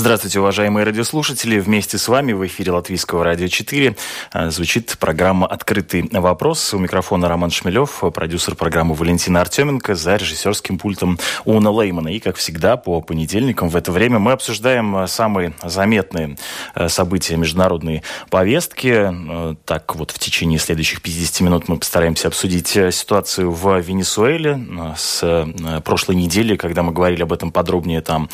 Здравствуйте, уважаемые радиослушатели. Вместе с вами в эфире Латвийского радио 4 э, звучит программа «Открытый вопрос». У микрофона Роман Шмелев, продюсер программы Валентина Артеменко, за режиссерским пультом Уна Леймана. И, как всегда, по понедельникам в это время мы обсуждаем самые заметные э, события международной повестки. Э, так вот, в течение следующих 50 минут мы постараемся обсудить ситуацию в Венесуэле. С прошлой недели, когда мы говорили об этом подробнее, там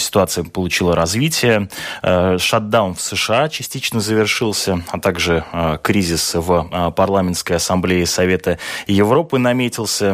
ситуация получила развитие. Э, шатдаун в США частично завершился, а также э, кризис в э, парламентской ассамблее Совета Европы наметился.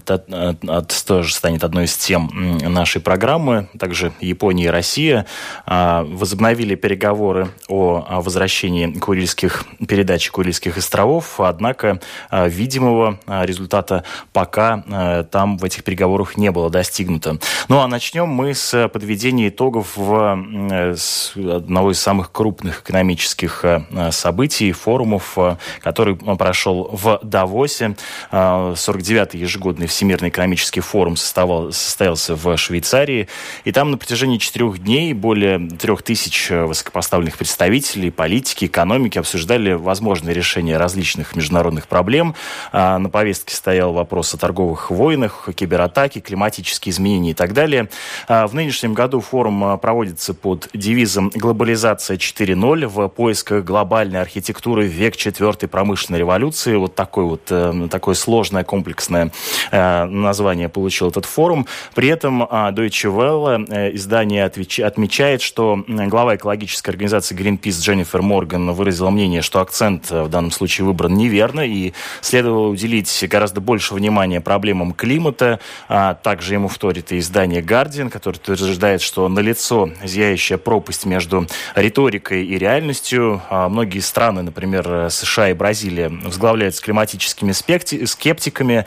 Это тоже станет одной из тем нашей программы. Также Япония и Россия возобновили переговоры о возвращении Курильских передач Курильских островов, однако видимого результата пока там в этих переговорах не было достигнуто. Ну а начнем мы с подведения итогов э, одного из самых крупных экономических э, событий, форумов, э, который прошел в Давосе. 49-й ежегодный Всемирный экономический форум составал, состоялся в Швейцарии. И там на протяжении четырех дней более трех тысяч высокопоставленных представителей, политики, экономики обсуждали возможные решения различных международных проблем. На повестке стоял вопрос о торговых войнах, кибератаке, климатические изменения и так далее. В нынешнем году форум форум а, проводится под девизом «Глобализация 4.0» в поисках глобальной архитектуры век четвертой промышленной революции. Вот такое вот э, такое сложное, комплексное э, название получил этот форум. При этом Deutsche Welle э, издание отмечает, что глава экологической организации Greenpeace Дженнифер Морган выразила мнение, что акцент в данном случае выбран неверно и следовало уделить гораздо больше внимания проблемам климата. А также ему вторит и издание Guardian, которое утверждает, что налицо зияющая пропасть между риторикой и реальностью. А многие страны, например, США и Бразилия, возглавляются климатическими скептиками.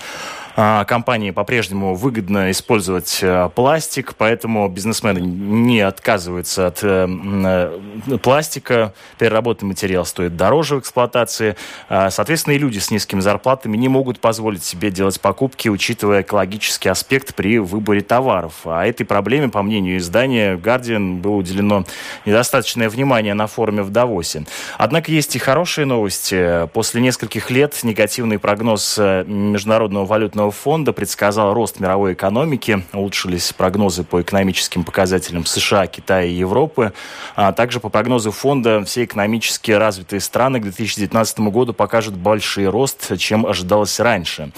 А, компании по-прежнему выгодно использовать э, пластик, поэтому бизнесмены не отказываются от э, э, пластика. Переработанный материал стоит дороже в эксплуатации. А, соответственно, и люди с низкими зарплатами не могут позволить себе делать покупки, учитывая экологический аспект при выборе товаров. А этой проблеме, по мнению издания Guardian, было уделено недостаточное внимание на форуме в Давосе. Однако есть и хорошие новости. После нескольких лет негативный прогноз Международного валютного валютного фонда предсказал рост мировой экономики. Улучшились прогнозы по экономическим показателям США, Китая и Европы. А также по прогнозу фонда все экономически развитые страны к 2019 году покажут больший рост, чем ожидалось раньше.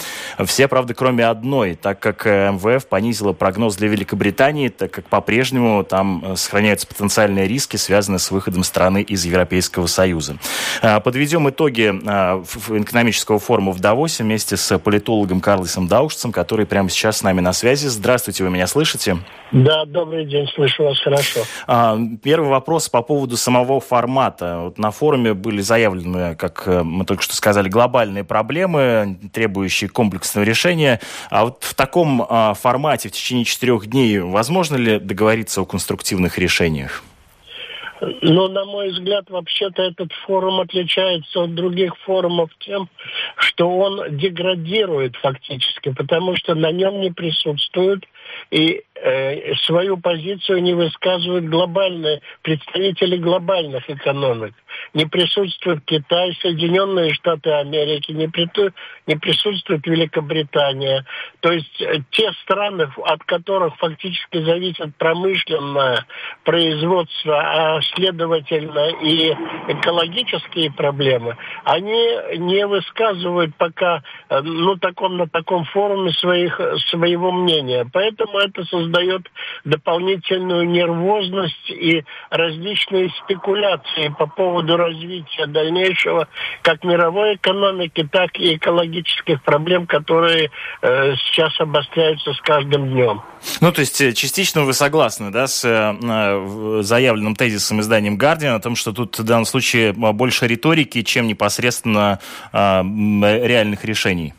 Все, правда, кроме одной, так как МВФ понизила прогноз для Великобритании, так как по-прежнему там э, сохраняются потенциальные риски, связанные с выходом страны из Европейского Союза. А, подведем итоги а, экономического форума в Давосе вместе с политологом Карлосом Борисом Даушцем, который прямо сейчас с нами на связи. Здравствуйте, вы меня слышите? Да, добрый день, слышу вас хорошо. А, первый вопрос по поводу самого формата. Вот на форуме были заявлены, как э, мы только что сказали, глобальные проблемы, требующие комплексного решения. А вот в таком а, формате в течение четырех дней возможно ли договориться о конструктивных решениях? Но, на мой взгляд, вообще-то этот форум отличается от других форумов тем, что он деградирует фактически, потому что на нем не присутствуют и свою позицию не высказывают глобальные представители глобальных экономик. Не присутствует Китай, Соединенные Штаты Америки, не, при, не присутствует Великобритания. То есть э, те страны, от которых фактически зависит промышленное производство, а следовательно и экологические проблемы, они не высказывают пока э, ну, таком, на таком форуме своих, своего мнения. Поэтому это создает дополнительную нервозность и различные спекуляции по поводу развития дальнейшего как мировой экономики, так и экологических проблем, которые э, сейчас обостряются с каждым днем. Ну, то есть э, частично вы согласны, да, с э, заявленным тезисом изданием Guardian о том, что тут в данном случае больше риторики, чем непосредственно э, реальных решений?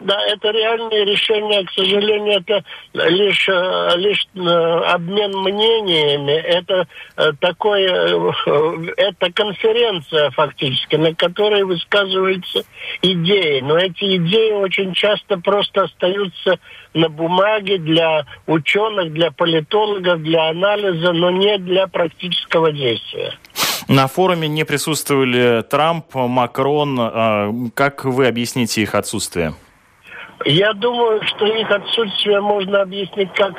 Да, это реальное решение, к сожалению, это лишь, э, лишь э, обмен мнениями. Это э, такое, это конференция фактически, на которой высказываются идеи. Но эти идеи очень часто просто остаются на бумаге для ученых, для политологов, для анализа, но не для практического действия. На форуме не присутствовали Трамп, Макрон. Как вы объясните их отсутствие? Я думаю, что их отсутствие можно объяснить как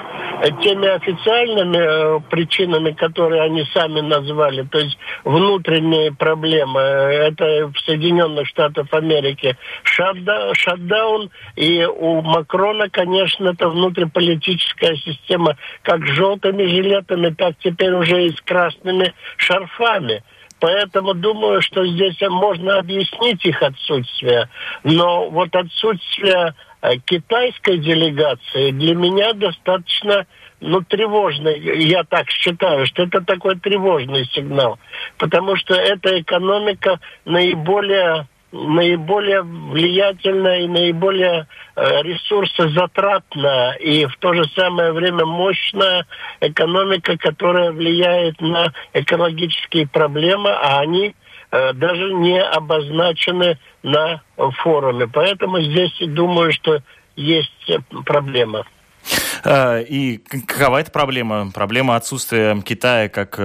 теми официальными э, причинами, которые они сами назвали, то есть внутренние проблемы. Это в Соединенных Штатах Америки шатдаун, и у Макрона, конечно, это внутриполитическая система как с желтыми жилетами, так теперь уже и с красными шарфами. Поэтому думаю, что здесь можно объяснить их отсутствие. Но вот отсутствие э, китайской делегации для меня достаточно ну, тревожный, я так считаю, что это такой тревожный сигнал, потому что эта экономика наиболее наиболее влиятельная и наиболее э, ресурсозатратная и в то же самое время мощная экономика, которая влияет на экологические проблемы, а они э, даже не обозначены на форуме. Поэтому здесь думаю, что есть проблема. Э, и какова эта проблема? Проблема отсутствия Китая как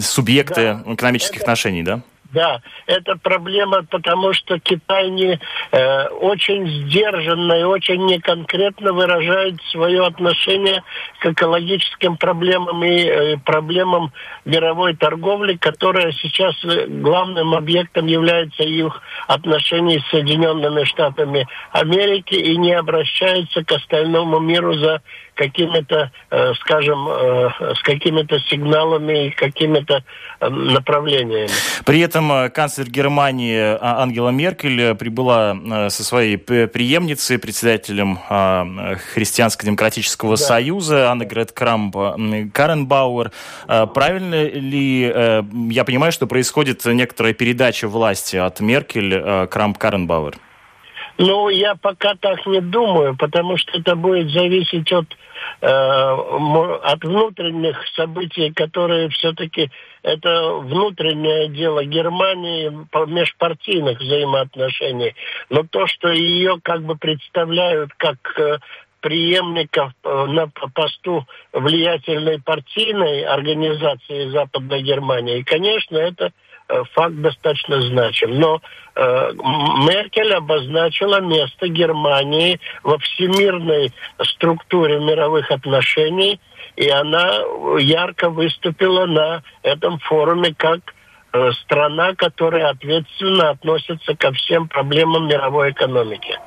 субъекта да, экономических это, отношений, да? Да, это проблема, потому что Китай не э, очень сдержанно и очень неконкретно выражает свое отношение к экологическим проблемам и э, проблемам мировой торговли, которая сейчас э, главным объектом является их отношений с Соединенными Штатами Америки и не обращается к остальному миру за какими-то, э, скажем, э, с какими-то сигналами и какими-то э, направлениями. При этом канцлер Германии а, Ангела Меркель прибыла со своей преемницей, председателем Христианско-демократического да. союза Аннегрет Крамп Каренбауэр. Правильно ли я понимаю, что происходит некоторая передача власти от Меркель Крамп Каренбауэр? Ну, я пока так не думаю, потому что это будет зависеть от, э, от внутренних событий, которые все-таки это внутреннее дело Германии межпартийных взаимоотношений. Но то, что ее как бы представляют как э, преемников э, на посту влиятельной партийной организации Западной Германии, конечно, это факт достаточно значим. Но э, Меркель обозначила место Германии во всемирной структуре мировых отношений, и она ярко выступила на этом форуме как э, страна, которая ответственно относится ко всем проблемам мировой экономики.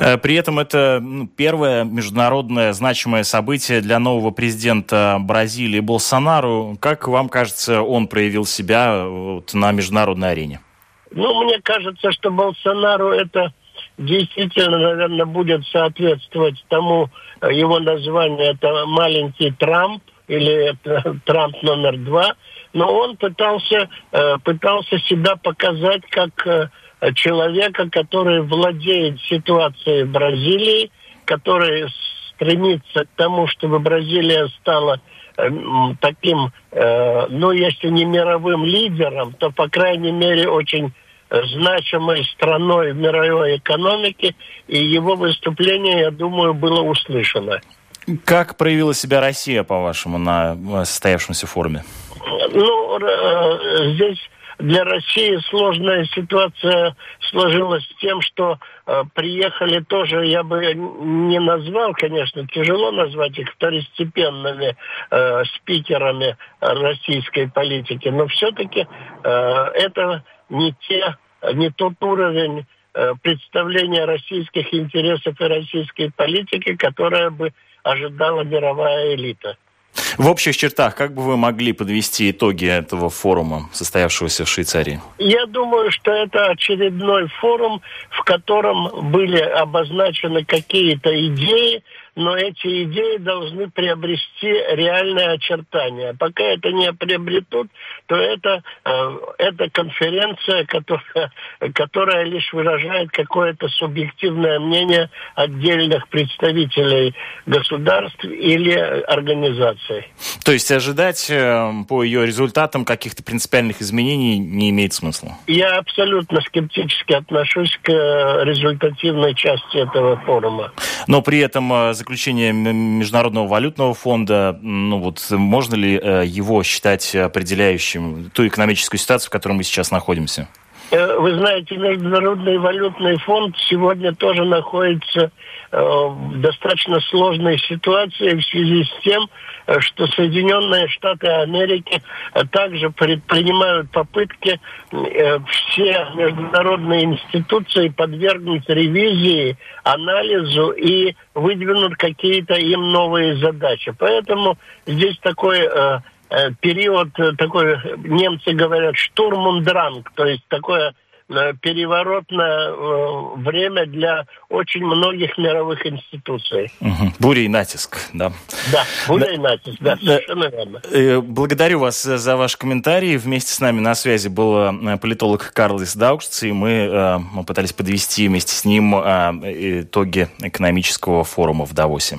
Э, при этом это ну, первое международное значимое событие для нового президента Бразилии Болсонару. Как вам кажется, он проявил себя вот, на международной арене? Ну, мне кажется, что Болсонару это действительно, наверное, будет соответствовать тому э, его названию. Это маленький Трамп или Трамп номер два. Но он пытался, э, пытался себя показать как человека, который владеет ситуацией Бразилии, который стремится к тому, чтобы Бразилия стала э, таким, э, ну, если не мировым лидером, то, по крайней мере, очень значимой страной в мировой экономике, и его выступление, я думаю, было услышано. Как проявила себя Россия, по-вашему, на состоявшемся форуме? Ну, э, здесь для России сложная ситуация сложилась с тем, что э, приехали тоже, я бы не назвал, конечно, тяжело назвать их второстепенными э, спикерами российской политики, но все-таки э, это не те, не тот уровень э, представления российских интересов и российской политики, которая бы ожидала мировая элита. В общих чертах, как бы вы могли подвести итоги этого форума, состоявшегося в Швейцарии? Я думаю, что это очередной форум, в котором были обозначены какие-то идеи, но эти идеи должны приобрести реальное очертание. Пока это не приобретут, то это, э, это конференция, которая, которая лишь выражает какое-то субъективное мнение отдельных представителей государств или организаций. То есть ожидать э, по ее результатам каких-то принципиальных изменений не имеет смысла? Я абсолютно скептически отношусь к э, результативной части этого форума. Но при этом э, заключение Международного валютного фонда, ну вот можно ли его считать определяющим ту экономическую ситуацию, в которой мы сейчас находимся? Вы знаете, Международный валютный фонд сегодня тоже находится в достаточно сложной ситуации в связи с тем, Э, что Соединенные Штаты Америки э, также предпринимают попытки э, все международные институции подвергнуть ревизии, анализу и выдвинуть какие-то им новые задачи. Поэтому здесь такой период, такой, немцы говорят, штурмундранг, то есть такое Э, переворотное э, время для очень многих мировых институций. Угу. Буря и натиск, да. Да, буря да. и натиск, да, совершенно верно. Э, благодарю вас за ваш комментарий. Вместе с нами на связи был политолог Карлис Даукшц, и мы, мы пытались подвести вместе с ним итоги экономического форума в Давосе.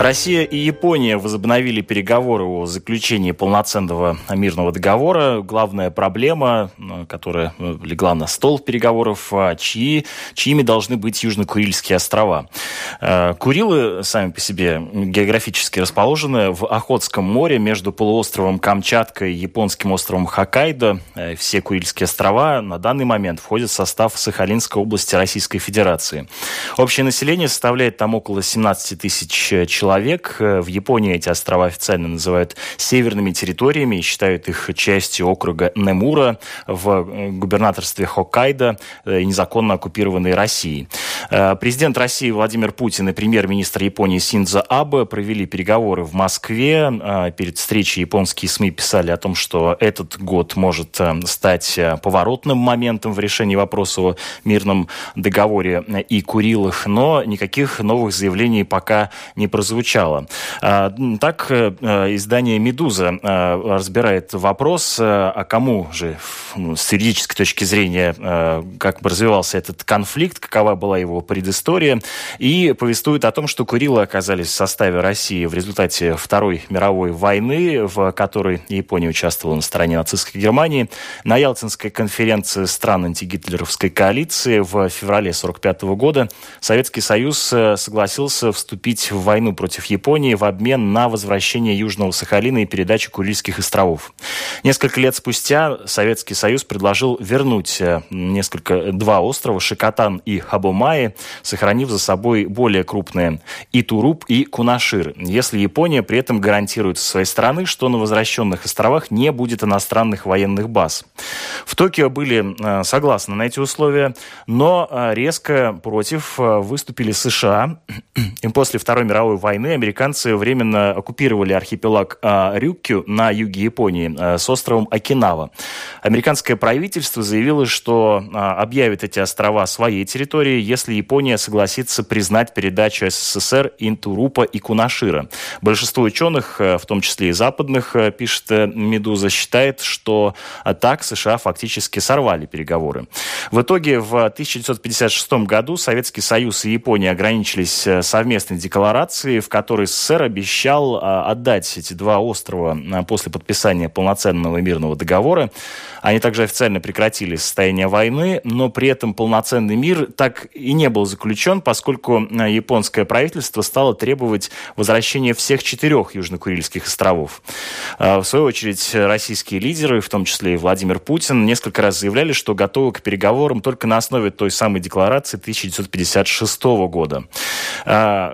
Россия и Япония возобновили переговоры о заключении полноценного мирного договора. Главная проблема, э, которая э, легла на стол переговоров, а чьи, чьими должны быть Южно-Курильские острова. Э, Курилы сами по себе географически расположены в Охотском море между полуостровом Камчатка и японским островом Хоккайдо. Все Курильские острова на данный момент входят в состав Сахалинской области Российской Федерации. Общее население составляет там около 17 тысяч человек человек. Э, в Японии эти острова официально называют северными территориями и считают их частью округа Немура в э, губернаторстве Хоккайдо, э, незаконно оккупированной Россией. Президент России Владимир Путин и премьер-министр Японии Синдзо Абе провели переговоры в Москве. Перед встречей японские СМИ писали о том, что этот год может стать поворотным моментом в решении вопроса о мирном договоре и Курилах, но никаких новых заявлений пока не прозвучало прозвучало. А, так э, э, издание «Медуза» э, разбирает вопрос, а кому же ну, с юридической точки зрения как бы развивался этот конфликт, какова была его предыстория, и повествует о том, что Курилы оказались в составе России в результате Второй мировой войны, в которой Япония участвовала на стороне нацистской Германии. На Ялтинской конференции стран антигитлеровской коалиции в феврале 1945 года Советский Союз согласился вступить в войну против против Японии в обмен на возвращение Южного Сахалина и передачу Курильских островов. Несколько лет спустя Советский Союз предложил вернуть э, несколько, два острова, Шикотан и Хабомаи, сохранив за собой более крупные Итуруп и Кунашир, если Япония при этом гарантирует со своей стороны, что на возвращенных островах не будет иностранных военных баз. В Токио были э, согласны на эти условия, но э, резко против выступили США. И после Второй мировой войны войны американцы временно оккупировали архипелаг а, Рюкю на юге Японии а, с островом Окинава. Американское правительство заявило, что а, объявит эти острова своей территорией, если Япония согласится признать передачу СССР Интурупа и Кунашира. Большинство ученых, в том числе и западных, пишет э, «Медуза», считает, что так США фактически сорвали переговоры. В итоге в 1956 году Советский Союз и Япония ограничились э, совместной декларацией, в который СССР обещал а, отдать эти два острова а, после подписания полноценного мирного договора. Они также официально прекратили состояние войны, но при этом полноценный мир так и не был заключен, поскольку а, японское правительство стало требовать возвращения всех четырех Южно-Курильских островов. В свою очередь, российские лидеры, в том числе и Владимир Путин, несколько раз заявляли, что готовы к переговорам только на основе той самой декларации 1956 года.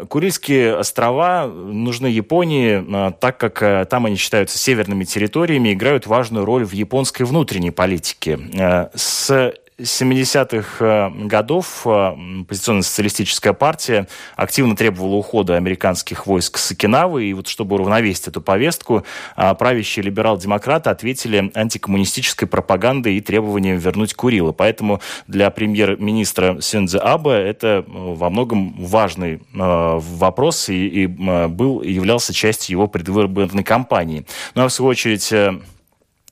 Курильские острова острова нужны Японии, а, так как э, там они считаются северными территориями, играют важную роль в японской внутренней политике. Э, с 70-х э, годов э, оппозиционная социалистическая партия активно требовала ухода американских войск с Окинавы, и вот чтобы уравновесить эту повестку, э, правящие либерал-демократы ответили антикоммунистической пропагандой и требованием вернуть Курила. Поэтому для премьер-министра Сюнзе Абе это во многом важный вопрос и, и был, являлся частью его предвыборной кампании. Ну а в свою очередь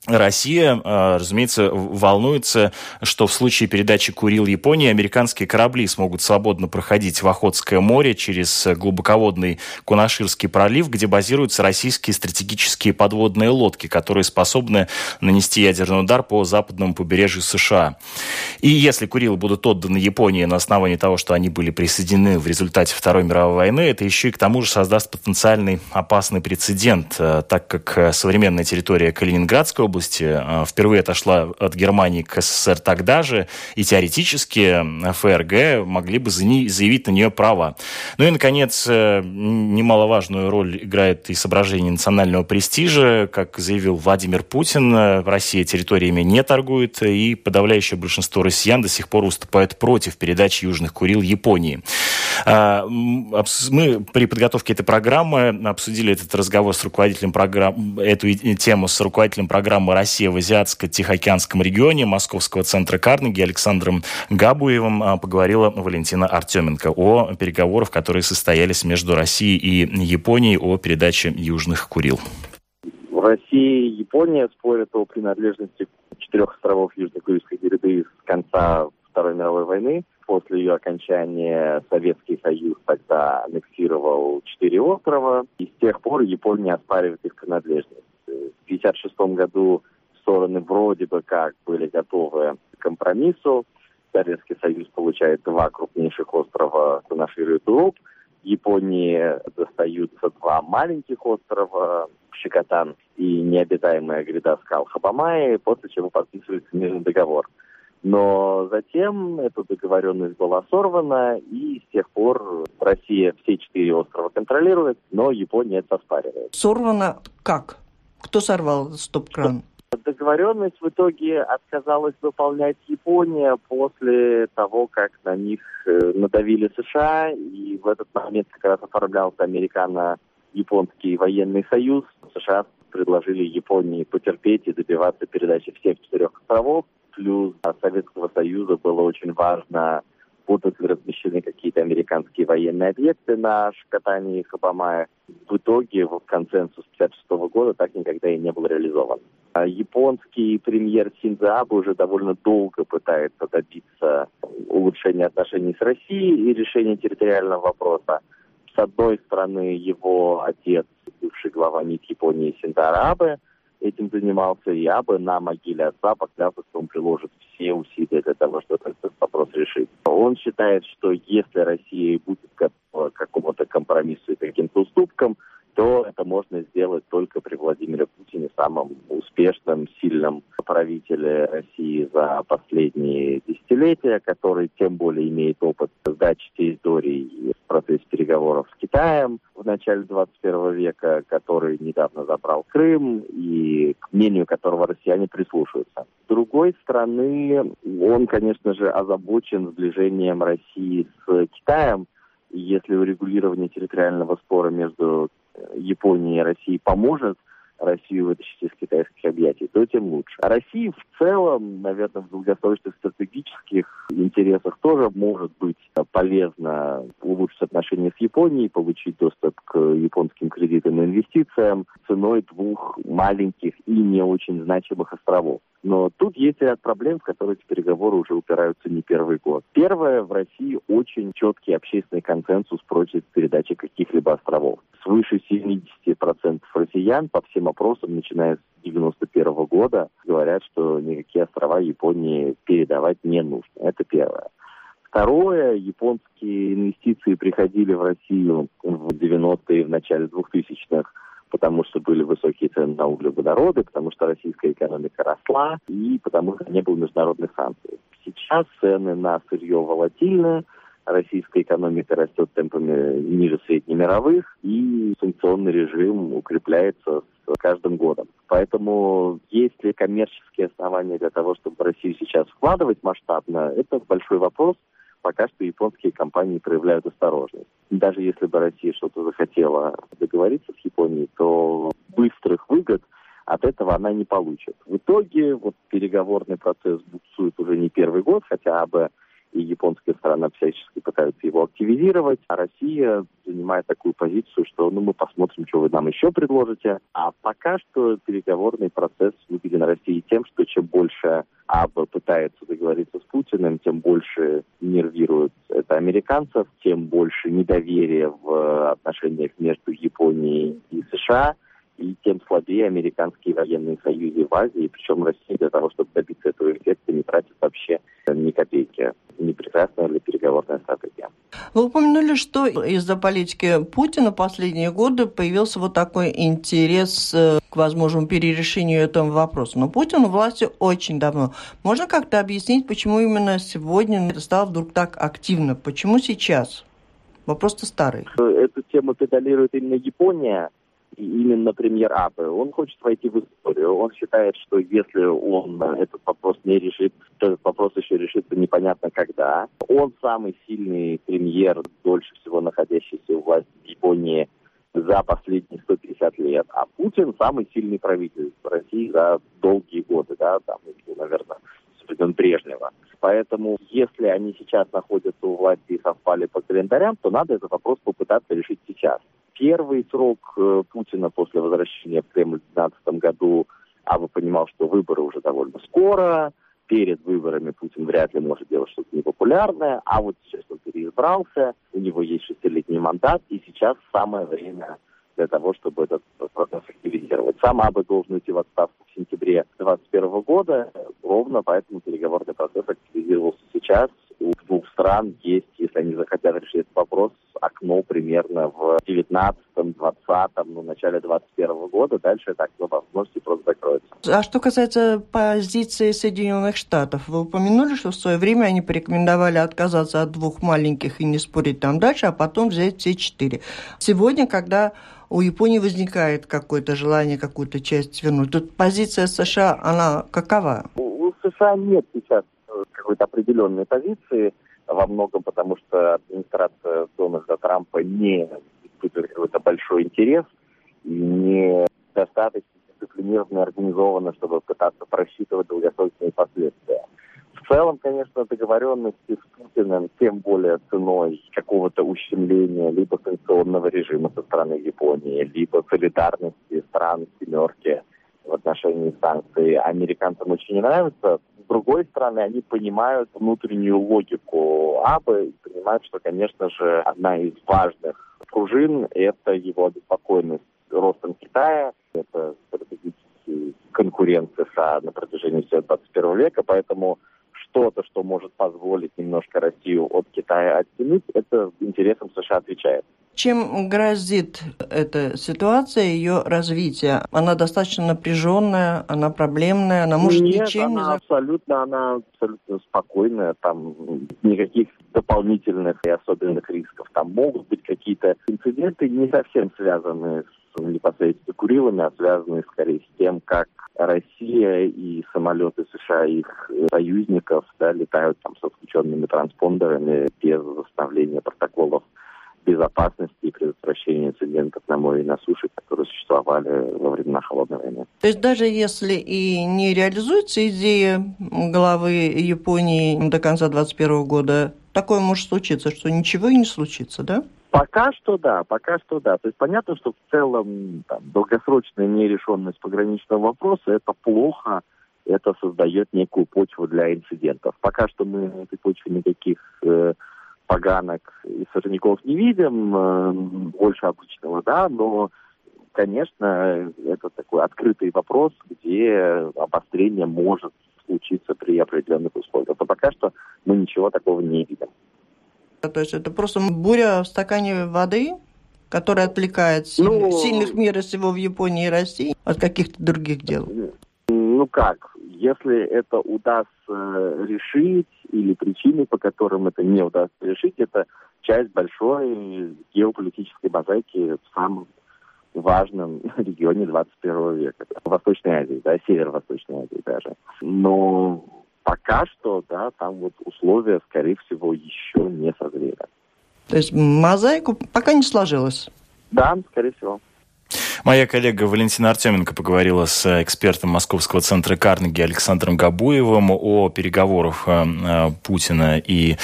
Россия, а, разумеется, волнуется, что в случае передачи Курил Японии американские корабли смогут свободно проходить в Охотское море через глубоководный Кунаширский пролив, где базируются российские стратегические подводные лодки, которые способны нанести ядерный удар по западному побережью США. И если Курилы будут отданы Японии на основании того, что они были присоединены в результате Второй мировой войны, это еще и к тому же создаст потенциальный опасный прецедент, э, так как э, современная территория Калининградской области э, впервые отошла от Германии к СССР тогда же, и теоретически ФРГ могли бы заявить на нее права. Ну и, наконец, э, немаловажную роль играет и соображение национального престижа. Как заявил Владимир Путин, э, Россия территориями не торгует, и подавляющее большинство россиян до сих пор выступают против передачи Южных Курил Японии. Мы при подготовке этой программы обсудили этот разговор с руководителем программы, эту тему с руководителем программы «Россия в Азиатско-Тихоокеанском регионе» Московского центра Карнеги Александром Габуевым а, поговорила Валентина Артеменко о переговорах, которые состоялись между Россией и Японией о передаче Южных Курил. В России и Япония спорят о принадлежности четырех островов Южной Курильской гряды с конца Второй мировой войны. После ее окончания Советский Союз тогда аннексировал четыре острова, и с тех пор Япония оспаривает их принадлежность. В 1956 году стороны вроде бы как были готовы к компромиссу. Советский Союз получает два крупнейших острова Кунашир и Туруп. Японии достаются два маленьких острова Шикотан и необитаемая гряда скал Хабамаи, после чего подписывается мирный договор. Но затем эта договоренность была сорвана, и с тех пор Россия все четыре острова контролирует, но Япония это оспаривает. Сорвана как? Кто сорвал стоп-кран? Договоренность в итоге отказалась выполнять Япония после того, как на них э, надавили США, и в этот момент как раз оформлялся американо-японский военный союз. США предложили Японии потерпеть и добиваться передачи всех четырех островов плюс Советского Союза было очень важно, будут ли размещены какие-то американские военные объекты на Шкатане и Хабамае. В итоге в консенсус 1956 года так никогда и не был реализован. А японский премьер Синдзо Абе уже довольно долго пытается добиться улучшения отношений с Россией и решения территориального вопроса. С одной стороны, его отец, бывший глава МИД Японии Синдаро Абе, этим занимался, я бы на могиле отца поклялся, что он приложит все усилия для того, чтобы этот вопрос решить. Он считает, что если Россия будет к какому-то компромиссу и каким-то уступкам, то это можно сделать только при Владимире Путине, самом успешном, сильном правителе России за последние десятилетия, который тем более имеет опыт сдачи территорий в процессе переговоров с Китаем в начале 21 века, который недавно забрал Крым и к мнению которого россияне прислушиваются. С другой стороны, он, конечно же, озабочен сближением России с Китаем, и если урегулирование территориального спора между Японии и России поможет Россию вытащить из китайских объятий, то тем лучше. А России в целом, наверное, в долгосрочных стратегических интересах тоже может быть полезно улучшить отношения с Японией, получить доступ к японским кредитам и инвестициям ценой двух маленьких и не очень значимых островов. Но тут есть ряд проблем, в которые эти переговоры уже упираются не первый год. Первое, в России очень четкий общественный консенсус против передачи каких-либо островов. Свыше 70% россиян по всем опросам, начиная с 91 года, говорят, что никакие острова Японии передавать не нужно. Это первое. Второе, японские инвестиции приходили в Россию в 90-е, в начале 2000-х потому что были высокие цены на углеводороды, потому что российская экономика росла и потому что не было международных санкций. Сейчас цены на сырье волатильны, российская экономика растет темпами ниже среднемировых, и санкционный режим укрепляется с каждым годом. Поэтому есть ли коммерческие основания для того, чтобы в Россию сейчас вкладывать масштабно, это большой вопрос. Пока что японские компании проявляют осторожность. Даже если бы Россия что-то захотела договориться с Японией, то быстрых выгод от этого она не получит. В итоге вот переговорный процесс буксует уже не первый год, хотя бы и японская сторона всячески пытается его активизировать, а Россия занимает такую позицию, что ну, мы посмотрим, что вы нам еще предложите. А пока что переговорный процесс выгоден России тем, что чем больше АБ пытается договориться с Путиным, тем больше нервирует это американцев, тем больше недоверия в отношениях между Японией и США, и тем слабее американские военные союзы в Азии. Причем Россия для того, чтобы добиться этого эффекта, не тратит вообще ни копейки. Не прекрасная ли переговорная стратегия? Вы упомянули, что из-за политики Путина последние годы появился вот такой интерес э, к возможному перерешению этого вопроса. Но Путин у власти очень давно. Можно как-то объяснить, почему именно сегодня это стало вдруг так активно? Почему сейчас? Вопрос-то старый. Эту тему педалирует именно Япония именно премьер Апы. Он хочет войти в историю. Он считает, что если он этот вопрос не решит, то этот вопрос еще решится непонятно когда. Он самый сильный премьер, дольше всего находящийся у власти в Японии за последние 150 лет, а Путин самый сильный правитель в России за долгие годы, да, там, наверное, времен Брежнева. Поэтому, если они сейчас находятся у власти и совпали по календарям, то надо этот вопрос попытаться решить сейчас. Первый срок э, Путина после возвращения в Кремль в 2012 году Аба понимал, что выборы уже довольно скоро, перед выборами Путин вряд ли может делать что-то непопулярное, а вот сейчас он переизбрался, у него есть шестилетний мандат, и сейчас самое время для того, чтобы этот процесс активизировать. Сам Аба должен уйти в отставку сентябре 2021 года, ровно поэтому переговорный процесс активизировался сейчас. У двух стран есть, если они захотят решить этот вопрос, окно примерно в 19-м, 20-м, ну, начале 21 года. Дальше это окно возможности просто закроется. А что касается позиции Соединенных Штатов, вы упомянули, что в свое время они порекомендовали отказаться от двух маленьких и не спорить там дальше, а потом взять все четыре. Сегодня, когда у Японии возникает какое-то желание какую-то часть вернуть. Тут позиция США, она какова? У США нет сейчас э, какой-то определенной позиции во многом потому, что администрация Дональда Трампа не испытывает какой-то большой интерес и не достаточно дисциплинированно организована, чтобы пытаться просчитывать долгосрочные последствия. В целом, конечно, договоренности с Путиным, тем более ценой какого-то ущемления либо санкционного режима со стороны Японии, либо солидарности стран семерки в отношении санкций, американцам очень не нравится. С другой стороны, они понимают внутреннюю логику АБы и понимают, что, конечно же, одна из важных пружин – это его обеспокоенность ростом Китая, это стратегический конкурент на протяжении всего 21 века, поэтому что-то, что может позволить немножко Россию от Китая оттянуть, это интересам США отвечает. Чем грозит эта ситуация, ее развитие? Она достаточно напряженная, она проблемная, она может Нет, ничем она не... абсолютно, она абсолютно спокойная, там никаких дополнительных и особенных рисков. Там могут быть какие-то инциденты, не совсем связанные с непосредственно Курилами, а связанные скорее с тем, как Россия и самолеты США и их союзников да, летают там со включенными транспондерами без восстановления протоколов безопасности и предотвращения инцидентов на море и на суше, которые существовали во времена Холодной войны. То есть даже если и не реализуется идея главы Японии до конца 2021 года, такое может случиться, что ничего и не случится, да? Пока что да, пока что да. То есть понятно, что в целом там, долгосрочная нерешенность пограничного вопроса это плохо, это создает некую почву для инцидентов. Пока что мы на этой почве никаких э, поганок и сорняков не видим, э, больше обычного, да, но, конечно, это такой открытый вопрос, где обострение может случиться при определенных условиях. Но пока что мы ничего такого не видим. То есть это просто буря в стакане воды, которая отвлекает сильных, ну, сильных мира всего в Японии и России от каких-то других дел? Ну как, если это удастся решить, или причины, по которым это не удастся решить, это часть большой геополитической мозаики в самом важном регионе 21 века. Восточной Азии, да, Северо-Восточной Азии даже. Но пока что, да, там вот условия, скорее всего, еще не созрели. То есть мозаику пока не сложилось? Да, скорее всего. Моя коллега Валентина Артеменко поговорила с экспертом Московского центра Карнеги Александром Габуевым о переговорах э, э, Путина и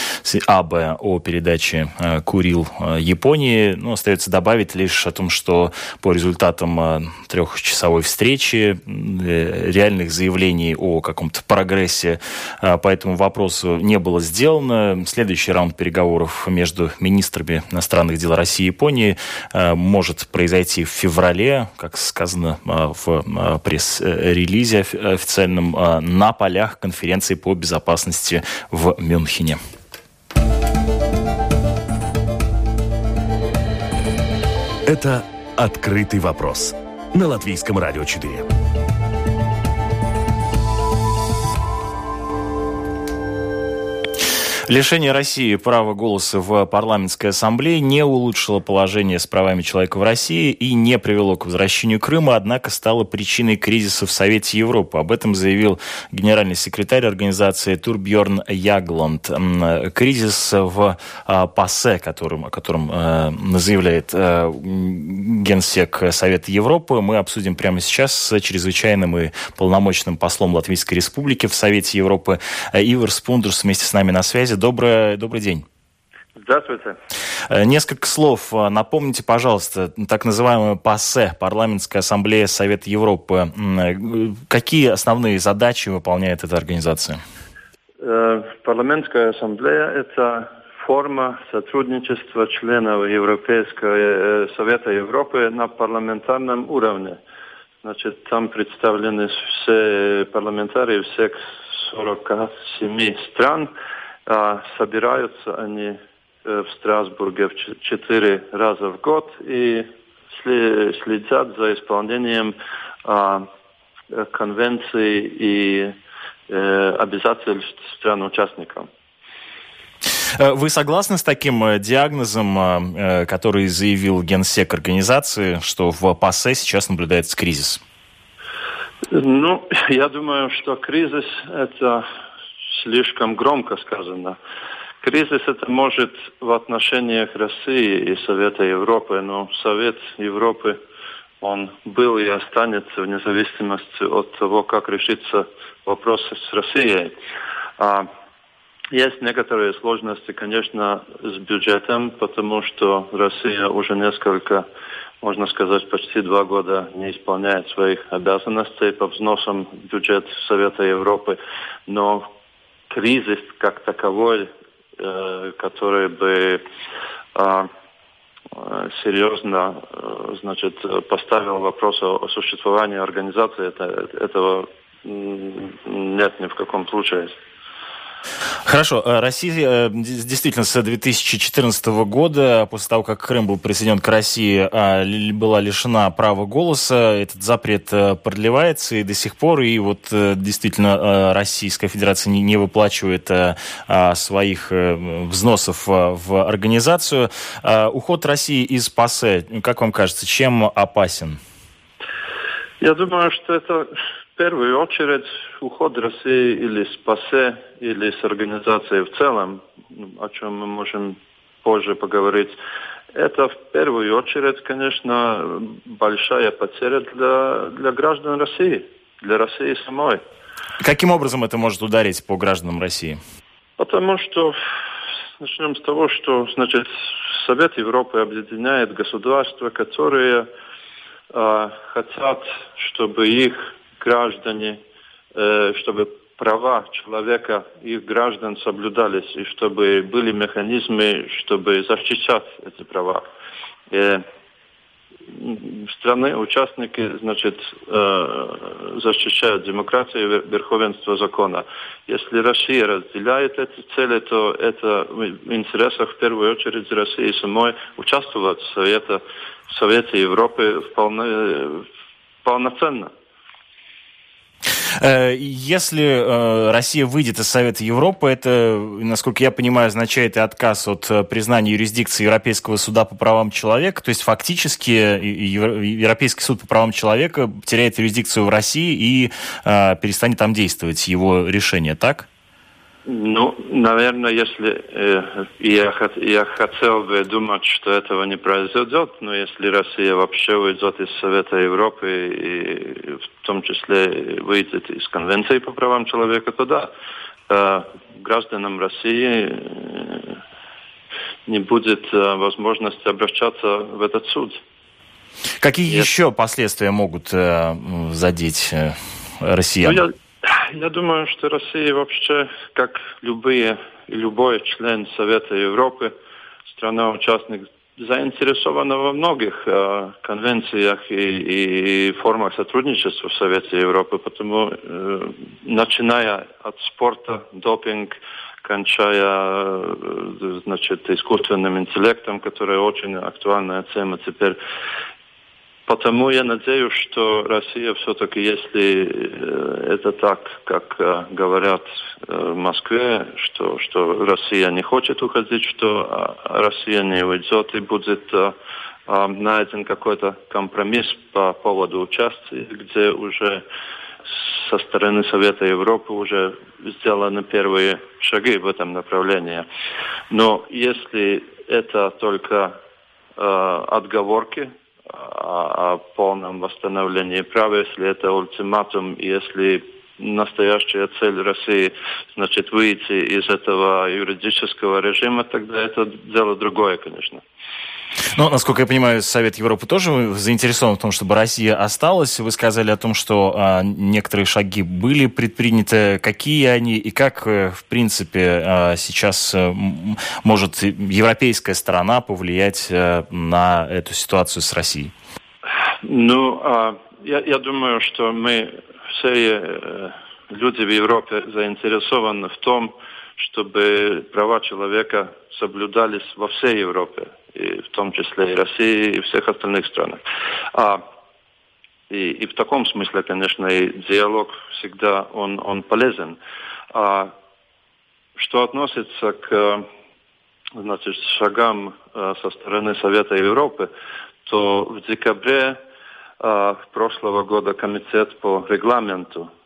АБ о передаче э, Курил Японии. Ну, остается добавить лишь о том, что по результатам трехчасовой встречи реальных заявлений о каком-то прогрессе по этому вопросу не было сделано. Следующий раунд переговоров между министрами иностранных дел России и Японии может произойти в феврале как сказано а, в а, пресс-релизе официальном, а, на полях конференции по безопасности в Мюнхене. Это «Открытый вопрос» на Латвийском радио 4. Лишение России права голоса в парламентской ассамблее не улучшило положение с правами человека в России и не привело к возвращению Крыма, однако стало причиной кризиса в Совете Европы. Об этом заявил генеральный секретарь организации Турбьорн Ягланд. Кризис в а, ПАСЕ, которым, о котором э, заявляет э, генсек Совета Европы, мы обсудим прямо сейчас с чрезвычайным и полномочным послом Латвийской Республики в Совете Европы Ивар Спундерс вместе с нами на связи. Добрый, добрый день. Здравствуйте. Э, несколько слов. Э, напомните, пожалуйста, так называемая ПАСЕ, Парламентская ассамблея Совета Европы. Э, какие основные задачи выполняет эта организация? Парламентская ассамблея – это форма сотрудничества членов Европейского Совета Европы на парламентарном уровне. Значит, там представлены все парламентарии всех 47 стран – а собираются они э, в Страсбурге в четыре раза в год и следят за исполнением а, конвенций и э, обязательств стран-участников. Э, вы согласны с таким диагнозом, который заявил генсек организации, что в ПАСЕ сейчас наблюдается кризис? Ну, я думаю, что кризис – это слишком громко сказано. Кризис это может в отношениях России и Совета Европы, но Совет Европы он был и останется вне зависимости от того, как решится вопрос с Россией. А есть некоторые сложности, конечно, с бюджетом, потому что Россия уже несколько, можно сказать, почти два года не исполняет своих обязанностей по взносам в бюджет Совета Европы. Но кризис как таковой, э, который бы э, серьезно э, значит, поставил вопрос о, существовании организации, это, этого нет ни в каком случае. Хорошо. Э, Россия э, действительно с 2014 года, после того, как Крым был присоединен к России, а, была лишена права голоса. Этот запрет э, продлевается и до сих пор. И вот действительно Российская Федерация не выплачивает а, своих взносов в организацию. Уход России из ПАСЕ, как вам кажется, чем опасен? Я думаю, что это первую очередь уход России или с ПАСЕ, или с организацией в целом, о чем мы можем позже поговорить, это в первую очередь, конечно, большая потеря для, для граждан России, для России самой. Каким образом это может ударить по гражданам России? Потому что начнем с того, что значит, Совет Европы объединяет государства, которые э, хотят, чтобы их граждане, э, чтобы права человека, их граждан соблюдались, и чтобы были механизмы, чтобы защищать эти права. Э, страны, участники, значит, э, защищают демократию и верховенство закона. Если Россия разделяет эти цели, то это в интересах в первую очередь России самой участвовать в Совете, в Совете Европы вполне, полноценно. Э, если э, Россия выйдет из Совета Европы, это, насколько я понимаю, означает и отказ от э, признания юрисдикции Европейского суда по правам человека. То есть фактически Европейский суд по правам человека теряет юрисдикцию в России и перестанет там действовать его решение, так? Ну, наверное, если э, я, я хотел бы думать, что этого не произойдет, но если Россия вообще уйдет из Совета Европы и в том числе выйдет из Конвенции по правам человека, то да, э, гражданам России э, не будет э, возможности обращаться в этот суд. Какие Нет. еще последствия могут э, задеть э, россиян? Ну, я я думаю, что Россия вообще, как любые, любой член Совета Европы, страна-участник, заинтересована во многих э, конвенциях и, и формах сотрудничества в Совете Европы, потому э, начиная от спорта, допинг, кончая э, значит, искусственным интеллектом, которая очень актуальная тема теперь, Потому я надеюсь, что Россия все-таки, если э, это так, как э, говорят э, в Москве, что, что Россия не хочет уходить, что Россия не уйдет и будет найден какой-то компромисс по поводу участия, где уже со стороны Совета Европы уже сделаны первые шаги в этом направлении. Но если это только э, отговорки, о, о полном восстановлении прав, если это ультиматум, если настоящая цель России, значит, выйти из этого юридического режима, тогда это дело другое, конечно. Ну, насколько я понимаю, Совет Европы тоже заинтересован в том, чтобы Россия осталась. Вы сказали о том, что а, некоторые шаги были предприняты. Какие они и как, э, в принципе, а, сейчас а, может европейская сторона повлиять а, на эту ситуацию с Россией? Ну, а, я, я думаю, что мы все люди в Европе заинтересованы в том, чтобы права человека соблюдались во всей Европе и в том числе и России, и всех остальных странах. А, и, и в таком смысле, конечно, и диалог всегда он, он полезен. А, что относится к значит, шагам а, со стороны Совета Европы, то в декабре а, прошлого года комитет по регламенту Э,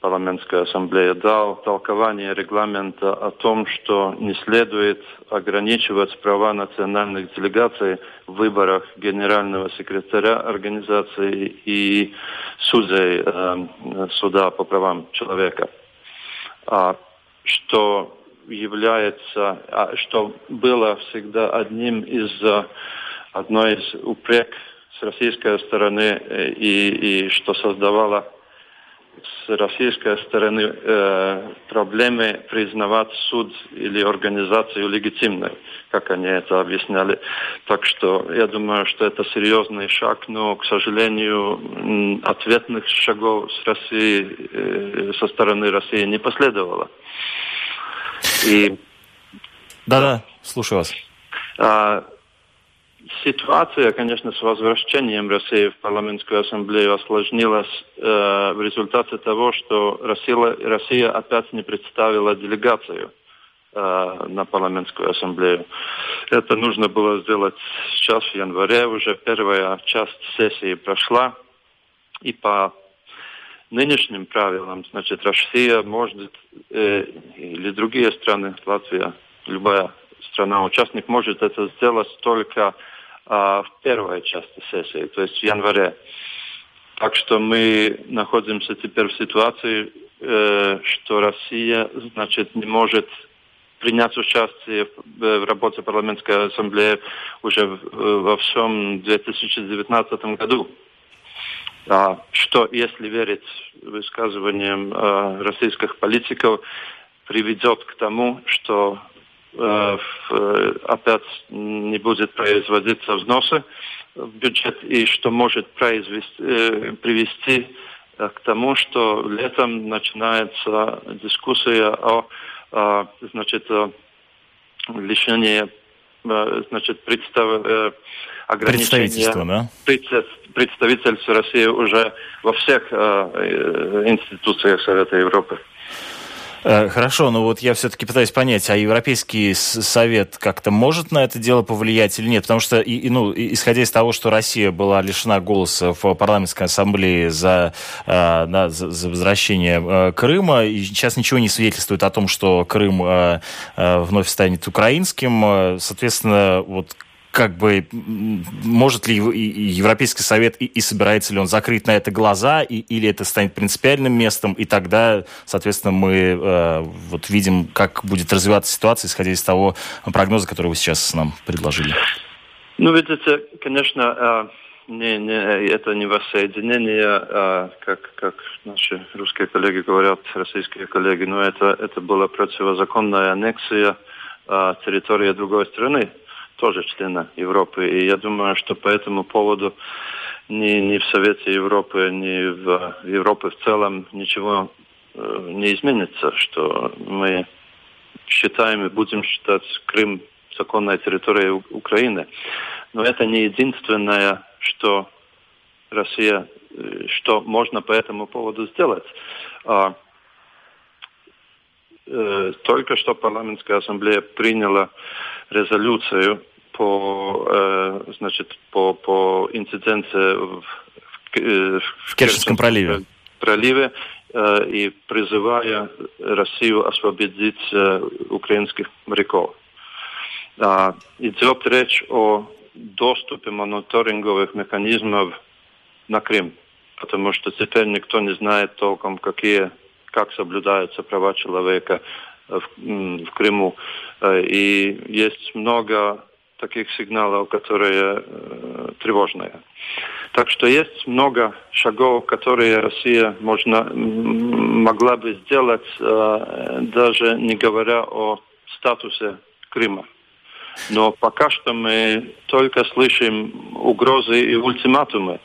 парламентская ассамблея дал толкование регламента о том, что не следует ограничивать права национальных делегаций в выборах генерального секретаря организации и судей э, суда по правам человека, а, что является, а, что было всегда одним из одной из упрек с российской стороны э, и, и что создавало с российской стороны э, проблемы признавать суд или организацию легитимной, как они это объясняли. Так что я думаю, что это серьезный шаг, но, к сожалению, ответных шагов с Россией, э, со стороны России не последовало. И... Да-да, слушаю вас. А, Ситуация, конечно, с возвращением России в парламентскую ассамблею осложнилась э, в результате того, что Россия, Россия опять не представила делегацию э, на парламентскую ассамблею. Это нужно было сделать сейчас, в январе, уже первая часть сессии прошла, и по нынешним правилам, значит, Россия может, э, или другие страны, Латвия, любая страна-участник может это сделать только в первой части сессии, то есть в январе. Так что мы находимся теперь в ситуации, э, что Россия, значит, не может принять участие в, в работе парламентской ассамблеи уже в, во всем 2019 году. А, что, если верить высказываниям э, российских политиков, приведет к тому, что Э, э, опять не будет производиться взносы в бюджет и что может произвести, э, привести к тому, что летом начинается дискуссия о, значит, лишении значит, представ, Представительство, да? Представительство России уже во всех институциях Совета Европы. Э, хорошо, но вот я все-таки пытаюсь понять, а Европейский совет как-то может на это дело повлиять или нет? Потому что, и, ну, исходя из того, что Россия была лишена голоса в парламентской ассамблее за, э, да, за, за возвращение э, Крыма, и сейчас ничего не свидетельствует о том, что Крым вновь станет украинским. Соответственно, вот как бы может ли Европейский Совет и, и собирается ли он закрыть на это глаза, и, или это станет принципиальным местом, и тогда, соответственно, мы э, вот видим, как будет развиваться ситуация, исходя из того прогноза, который вы сейчас нам предложили. Ну, видите, конечно, э, не, не, это не воссоединение, э, как, как наши русские коллеги говорят, российские коллеги, но это, это была противозаконная аннексия э, территории другой страны тоже члена Европы. И я думаю, что по этому поводу ни, ни в Совете Европы, ни в Европе в целом ничего э, не изменится, что мы считаем и будем считать Крым законной территорией Украины. Но это не единственное, что Россия, э, что можно по этому поводу сделать. Э, только что парламентская ассамблея приняла резолюцию по, э, значит, по, по инциденции в, в, э, в Керченском проливе, проливе и призывая Россию освободить украинских моряков. А, идет речь о доступе мониторинговых механизмов на Крым, потому что теперь никто не знает толком, какие, как соблюдаются права человека в, в Крыму. Э, и есть много таких сигналов, которые э, тревожные. Так что есть много шагов, которые Россия можно, могла бы сделать, э, даже не говоря о статусе Крыма. Но пока что мы только слышим угрозы и ультиматумы.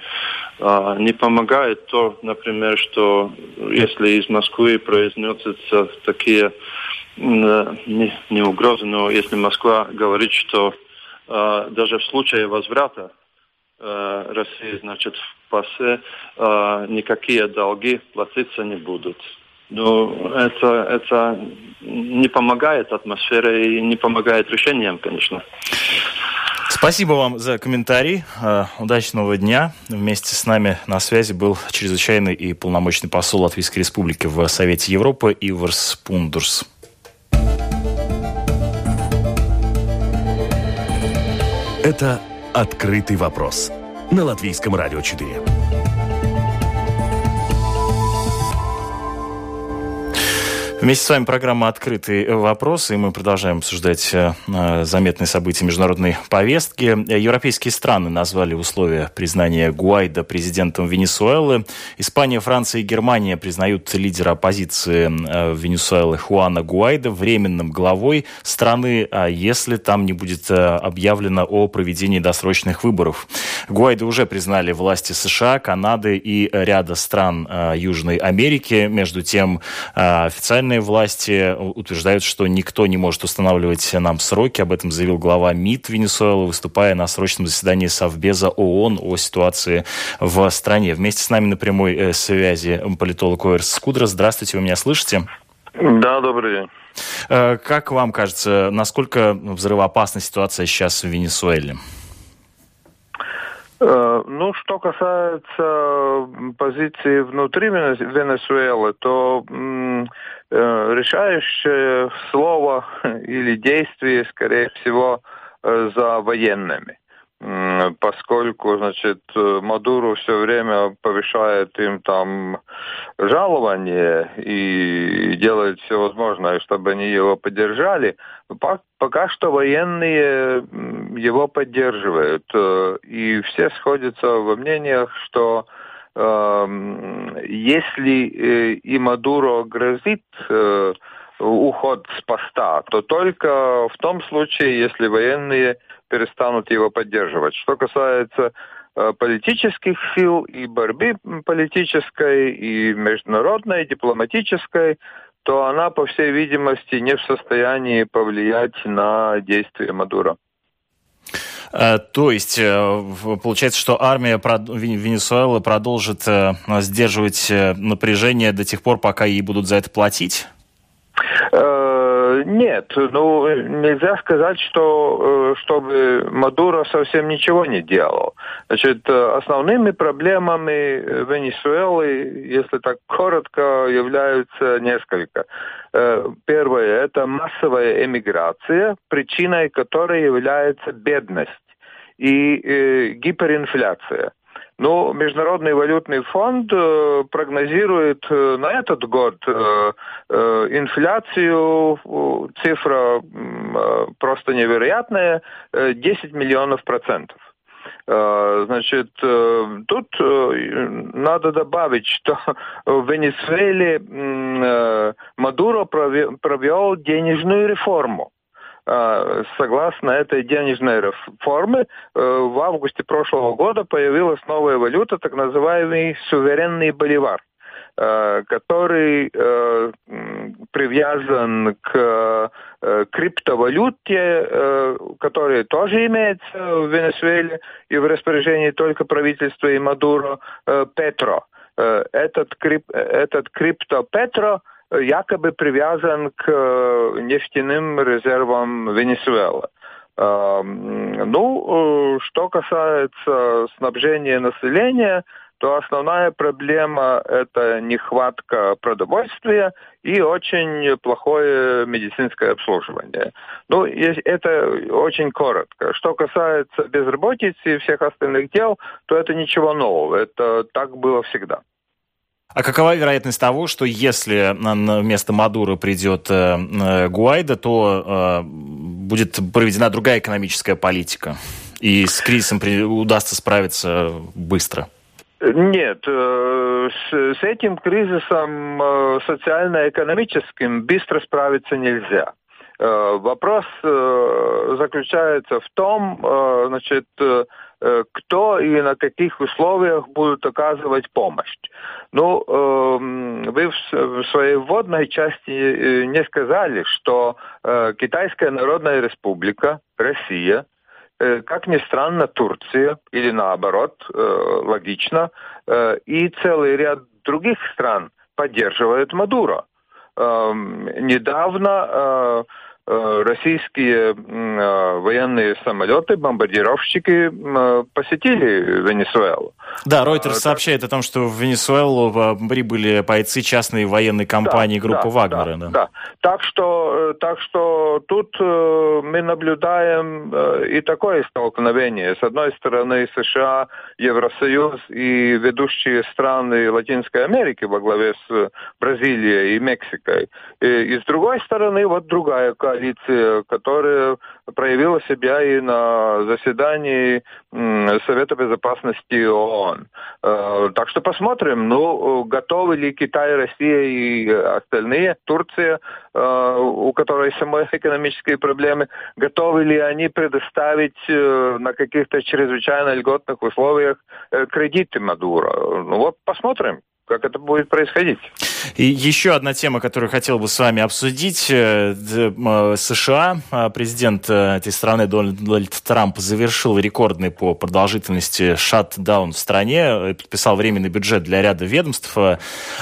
Э, не помогает то, например, что если из Москвы произносятся такие не, не угрозы, но если Москва говорит, что э, даже в случае возврата э, России, значит, в ПАСЕ э, никакие долги платиться не будут. Но это, это не помогает атмосфере и не помогает решениям, конечно. Спасибо вам за комментарий. Удачного дня. Вместе с нами на связи был чрезвычайный и полномочный посол Латвийской Республики в Совете Европы Иварс Пундурс. Это «Открытый вопрос» на Латвийском радио 4. Вместе с вами программа «Открытый вопрос», и мы продолжаем обсуждать э, заметные события международной повестки. Европейские страны назвали условия признания Гуайда президентом Венесуэлы. Испания, Франция и Германия признают лидера оппозиции э, Венесуэлы Хуана Гуайда временным главой страны, а если там не будет э, объявлено о проведении досрочных выборов. Гуайда уже признали власти США, Канады и ряда стран Южной Америки. Между тем, официально Федеральные власти утверждают, что никто не может устанавливать нам сроки. Об этом заявил глава МИД Венесуэлы, выступая на срочном заседании Совбеза ООН о ситуации в стране. Вместе с нами на прямой э, связи политолог Оэрс Скудра. Здравствуйте, вы меня слышите? Да, добрый день. Э, как вам кажется, насколько взрывоопасна ситуация сейчас в Венесуэле? Э, ну, что касается позиции внутри Венесуэлы, то э, решающее слово или действие, скорее всего, э, за военными поскольку, значит, Мадуру все время повышает им там жалование и делает все возможное, чтобы они его поддержали, пока что военные его поддерживают. Э, и все сходятся во мнениях, что э, если э, и Мадуро грозит э, уход с поста, то только в том случае, если военные перестанут его поддерживать. Что касается э, политических сил и борьбы политической, и международной, и дипломатической, то она, по всей видимости, не в состоянии повлиять на действия Мадура. То есть, получается, что армия Венесуэлы продолжит сдерживать напряжение до тех пор, пока ей будут за это платить? Нет, ну нельзя сказать, что э, чтобы Мадуро совсем ничего не делал. Значит, основными проблемами Венесуэлы, если так коротко, являются несколько. Э, первое – это массовая эмиграция, причиной которой является бедность и э, гиперинфляция. Ну, Международный валютный фонд э, прогнозирует э, на этот год э, инфляцию, цифра просто невероятная, 10 миллионов процентов. Значит, тут надо добавить, что в Венесуэле Мадуро провел денежную реформу. А, согласно этой денежной реформе, э, в августе прошлого года появилась новая валюта, так называемый суверенный боливар э, который э, привязан к криптовалюте, которая тоже имеется в Венесуэле и в распоряжении только правительства и Мадуро, Петро. Этот, крип, этот крипто Петро якобы привязан к э, нефтяным резервам Венесуэлы. Ну, э, что касается снабжения населения, то основная проблема – это нехватка продовольствия и очень плохое медицинское обслуживание. Ну, это очень коротко. Что касается безработицы и всех остальных дел, то это ничего нового. Это так было всегда. А какова вероятность того, что если вместо Мадура придет э, э, Гуайда, то э, будет проведена другая экономическая политика, и с кризисом удастся справиться быстро? Нет, с, этим кризисом социально-экономическим быстро справиться нельзя. Вопрос заключается в том, значит, кто и на каких условиях будут оказывать помощь. Ну, вы в своей вводной части э, не сказали, что э, Китайская Народная Республика, Россия, как ни странно, Турция, или наоборот, логично, и целый ряд других стран поддерживают Мадуро. Эм, недавно Э, российские э, военные самолеты, бомбардировщики э, посетили Венесуэлу. Да, Reuters сообщает о том, что в Венесуэлу прибыли бойцы частной военной компании да, группы да, Вагнера. Да, да. да. Так, что, так что тут мы наблюдаем и такое столкновение. С одной стороны США, Евросоюз и ведущие страны Латинской Америки во главе с Бразилией и Мексикой. И, и с другой стороны, вот другая коалиция, которая проявила себя и на заседании Совета Безопасности ООН. Э, так что посмотрим, ну, готовы ли Китай, Россия и остальные, Турция, э, у которой самой экономические проблемы, готовы ли они предоставить э, на каких-то чрезвычайно льготных условиях кредиты Мадуро. Ну вот посмотрим как это будет происходить. И еще одна тема, которую хотел бы с вами обсудить. Э, э, США, э, президент этой страны Дональд Трамп завершил рекордный по продолжительности шатдаун в стране, подписал временный бюджет для ряда ведомств.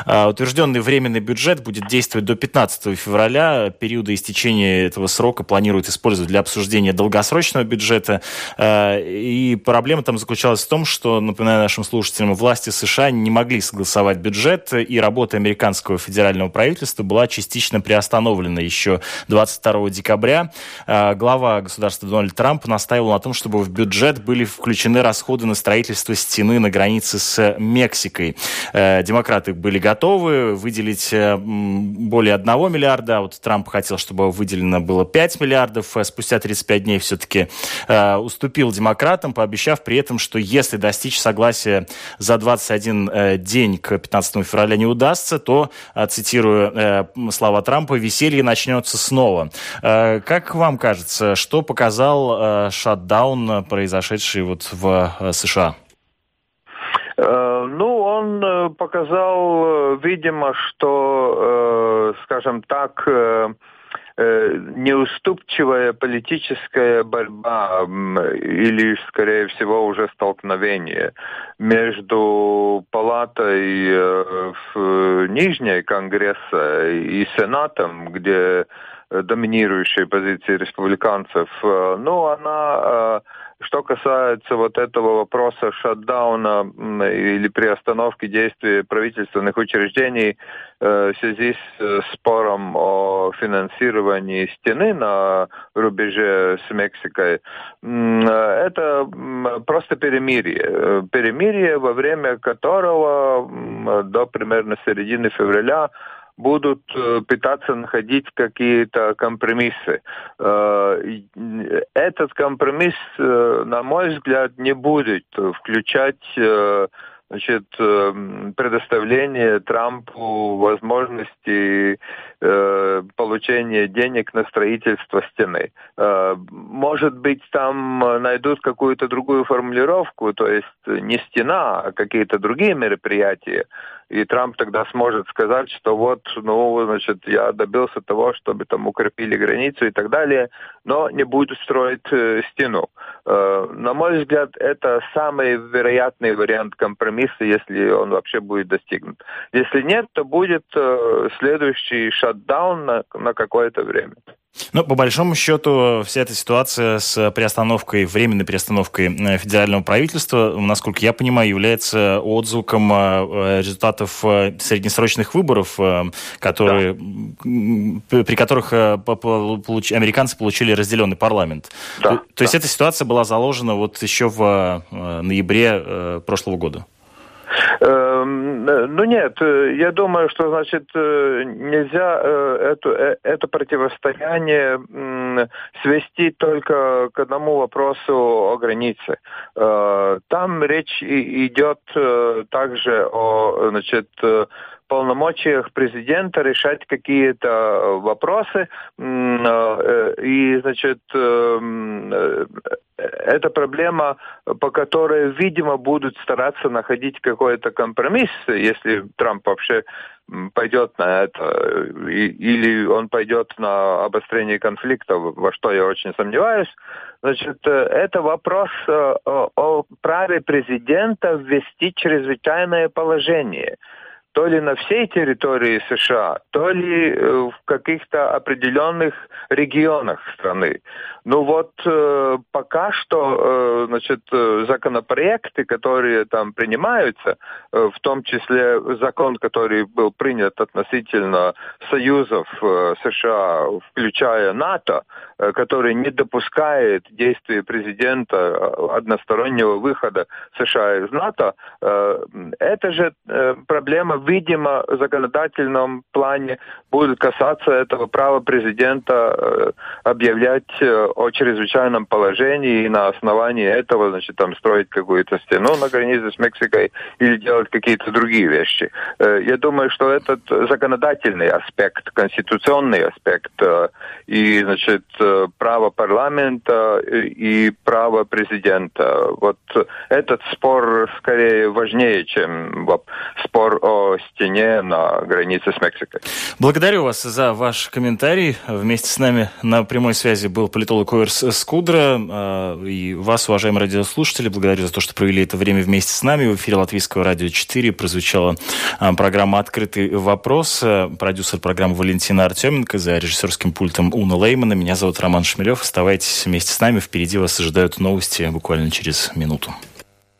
Утвержденный временный бюджет будет действовать до 15 февраля. Периоды истечения этого срока планируют использовать для обсуждения долгосрочного бюджета. И проблема там заключалась в том, что, напоминаю нашим слушателям, власти США не могли согласовать бюджет, и работа американского федерального правительства была частично приостановлена еще 22 декабря. А, глава государства Дональд Трамп настаивал на том, чтобы в бюджет были включены расходы на строительство стены на границе с Мексикой. Э, демократы были готовы выделить э, более 1 миллиарда, а вот Трамп хотел, чтобы выделено было 5 миллиардов. Э, спустя 35 дней все-таки уступил демократам, пообещав при этом, что если достичь согласия за 21 день к 15 февраля не удастся, то, а, цитирую э, слова Трампа, веселье начнется снова. Э, как вам кажется, что показал э, шатдаун, произошедший вот в США? Ну, он показал, видимо, что, скажем так, неуступчивая политическая борьба или, скорее всего, уже столкновение между палатой в Нижней Конгресса и Сенатом, где доминирующей позиции республиканцев, ну, она что касается вот этого вопроса шатдауна или приостановки действий правительственных учреждений э, в связи с э, спором о финансировании стены на рубеже с Мексикой, это просто перемирие. Перемирие, во время которого до примерно середины февраля будут э, пытаться находить какие-то компромиссы. Э, этот компромисс, э, на мой взгляд, не будет включать значит, предоставление Трампу возможности получения денег на строительство стены. Может быть, там найдут какую-то другую формулировку, то есть не стена, а какие-то другие мероприятия, и Трамп тогда сможет сказать, что вот, ну, значит, я добился того, чтобы там укрепили границу и так далее, но не будет строить э, стену. Э, на мой взгляд, это самый вероятный вариант компромисса, если он вообще будет достигнут. Если нет, то будет э, следующий шатдаун на, на какое-то время. Ну, по большому счету, вся эта ситуация с приостановкой, временной приостановкой э, федерального правительства, насколько я понимаю, является отзвуком э, результатов э, среднесрочных выборов, которые, да. при которых американцы получили разделенный парламент. Да, то, да. то есть эта ситуация была заложена вот еще в ноябре прошлого года. Эм, ну нет, э, я думаю, что значит э, нельзя э, это, это противостояние свести только к одному вопросу о границе. Там речь идет также о значит, полномочиях президента решать какие-то э, вопросы. Э, и, значит, э, это проблема, по которой, видимо, будут стараться находить какой-то компромисс, если Трамп вообще пойдет на это, или он пойдет на обострение конфликта, во что я очень сомневаюсь. Значит, это вопрос о праве президента ввести чрезвычайное положение то ли на всей территории США, то ли э, в каких-то определенных регионах страны. Ну вот э, пока что, э, значит, законопроекты, которые там принимаются, в том числе закон, который был принят относительно союзов США, включая НАТО, который не допускает действия президента одностороннего выхода США из НАТО, это же проблема видимо, в законодательном плане будет касаться этого права президента э, объявлять э, о чрезвычайном положении и на основании этого, значит, там строить какую-то стену на границе с Мексикой или делать какие-то другие вещи. Э, я думаю, что этот законодательный аспект, конституционный аспект и, значит, право парламента и право президента, вот этот спор скорее важнее, чем спор о стене на границе с Мексикой. Благодарю вас за ваш комментарий. Вместе с нами на прямой связи был политолог Оверс Скудра. А, и вас, уважаемые радиослушатели, благодарю за то, что провели это время вместе с нами. В эфире Латвийского радио 4 прозвучала а, программа «Открытый вопрос». Продюсер программы Валентина Артеменко, за режиссерским пультом Уна Леймана. Меня зовут Роман Шмелев. Оставайтесь вместе с нами. Впереди вас ожидают новости буквально через минуту.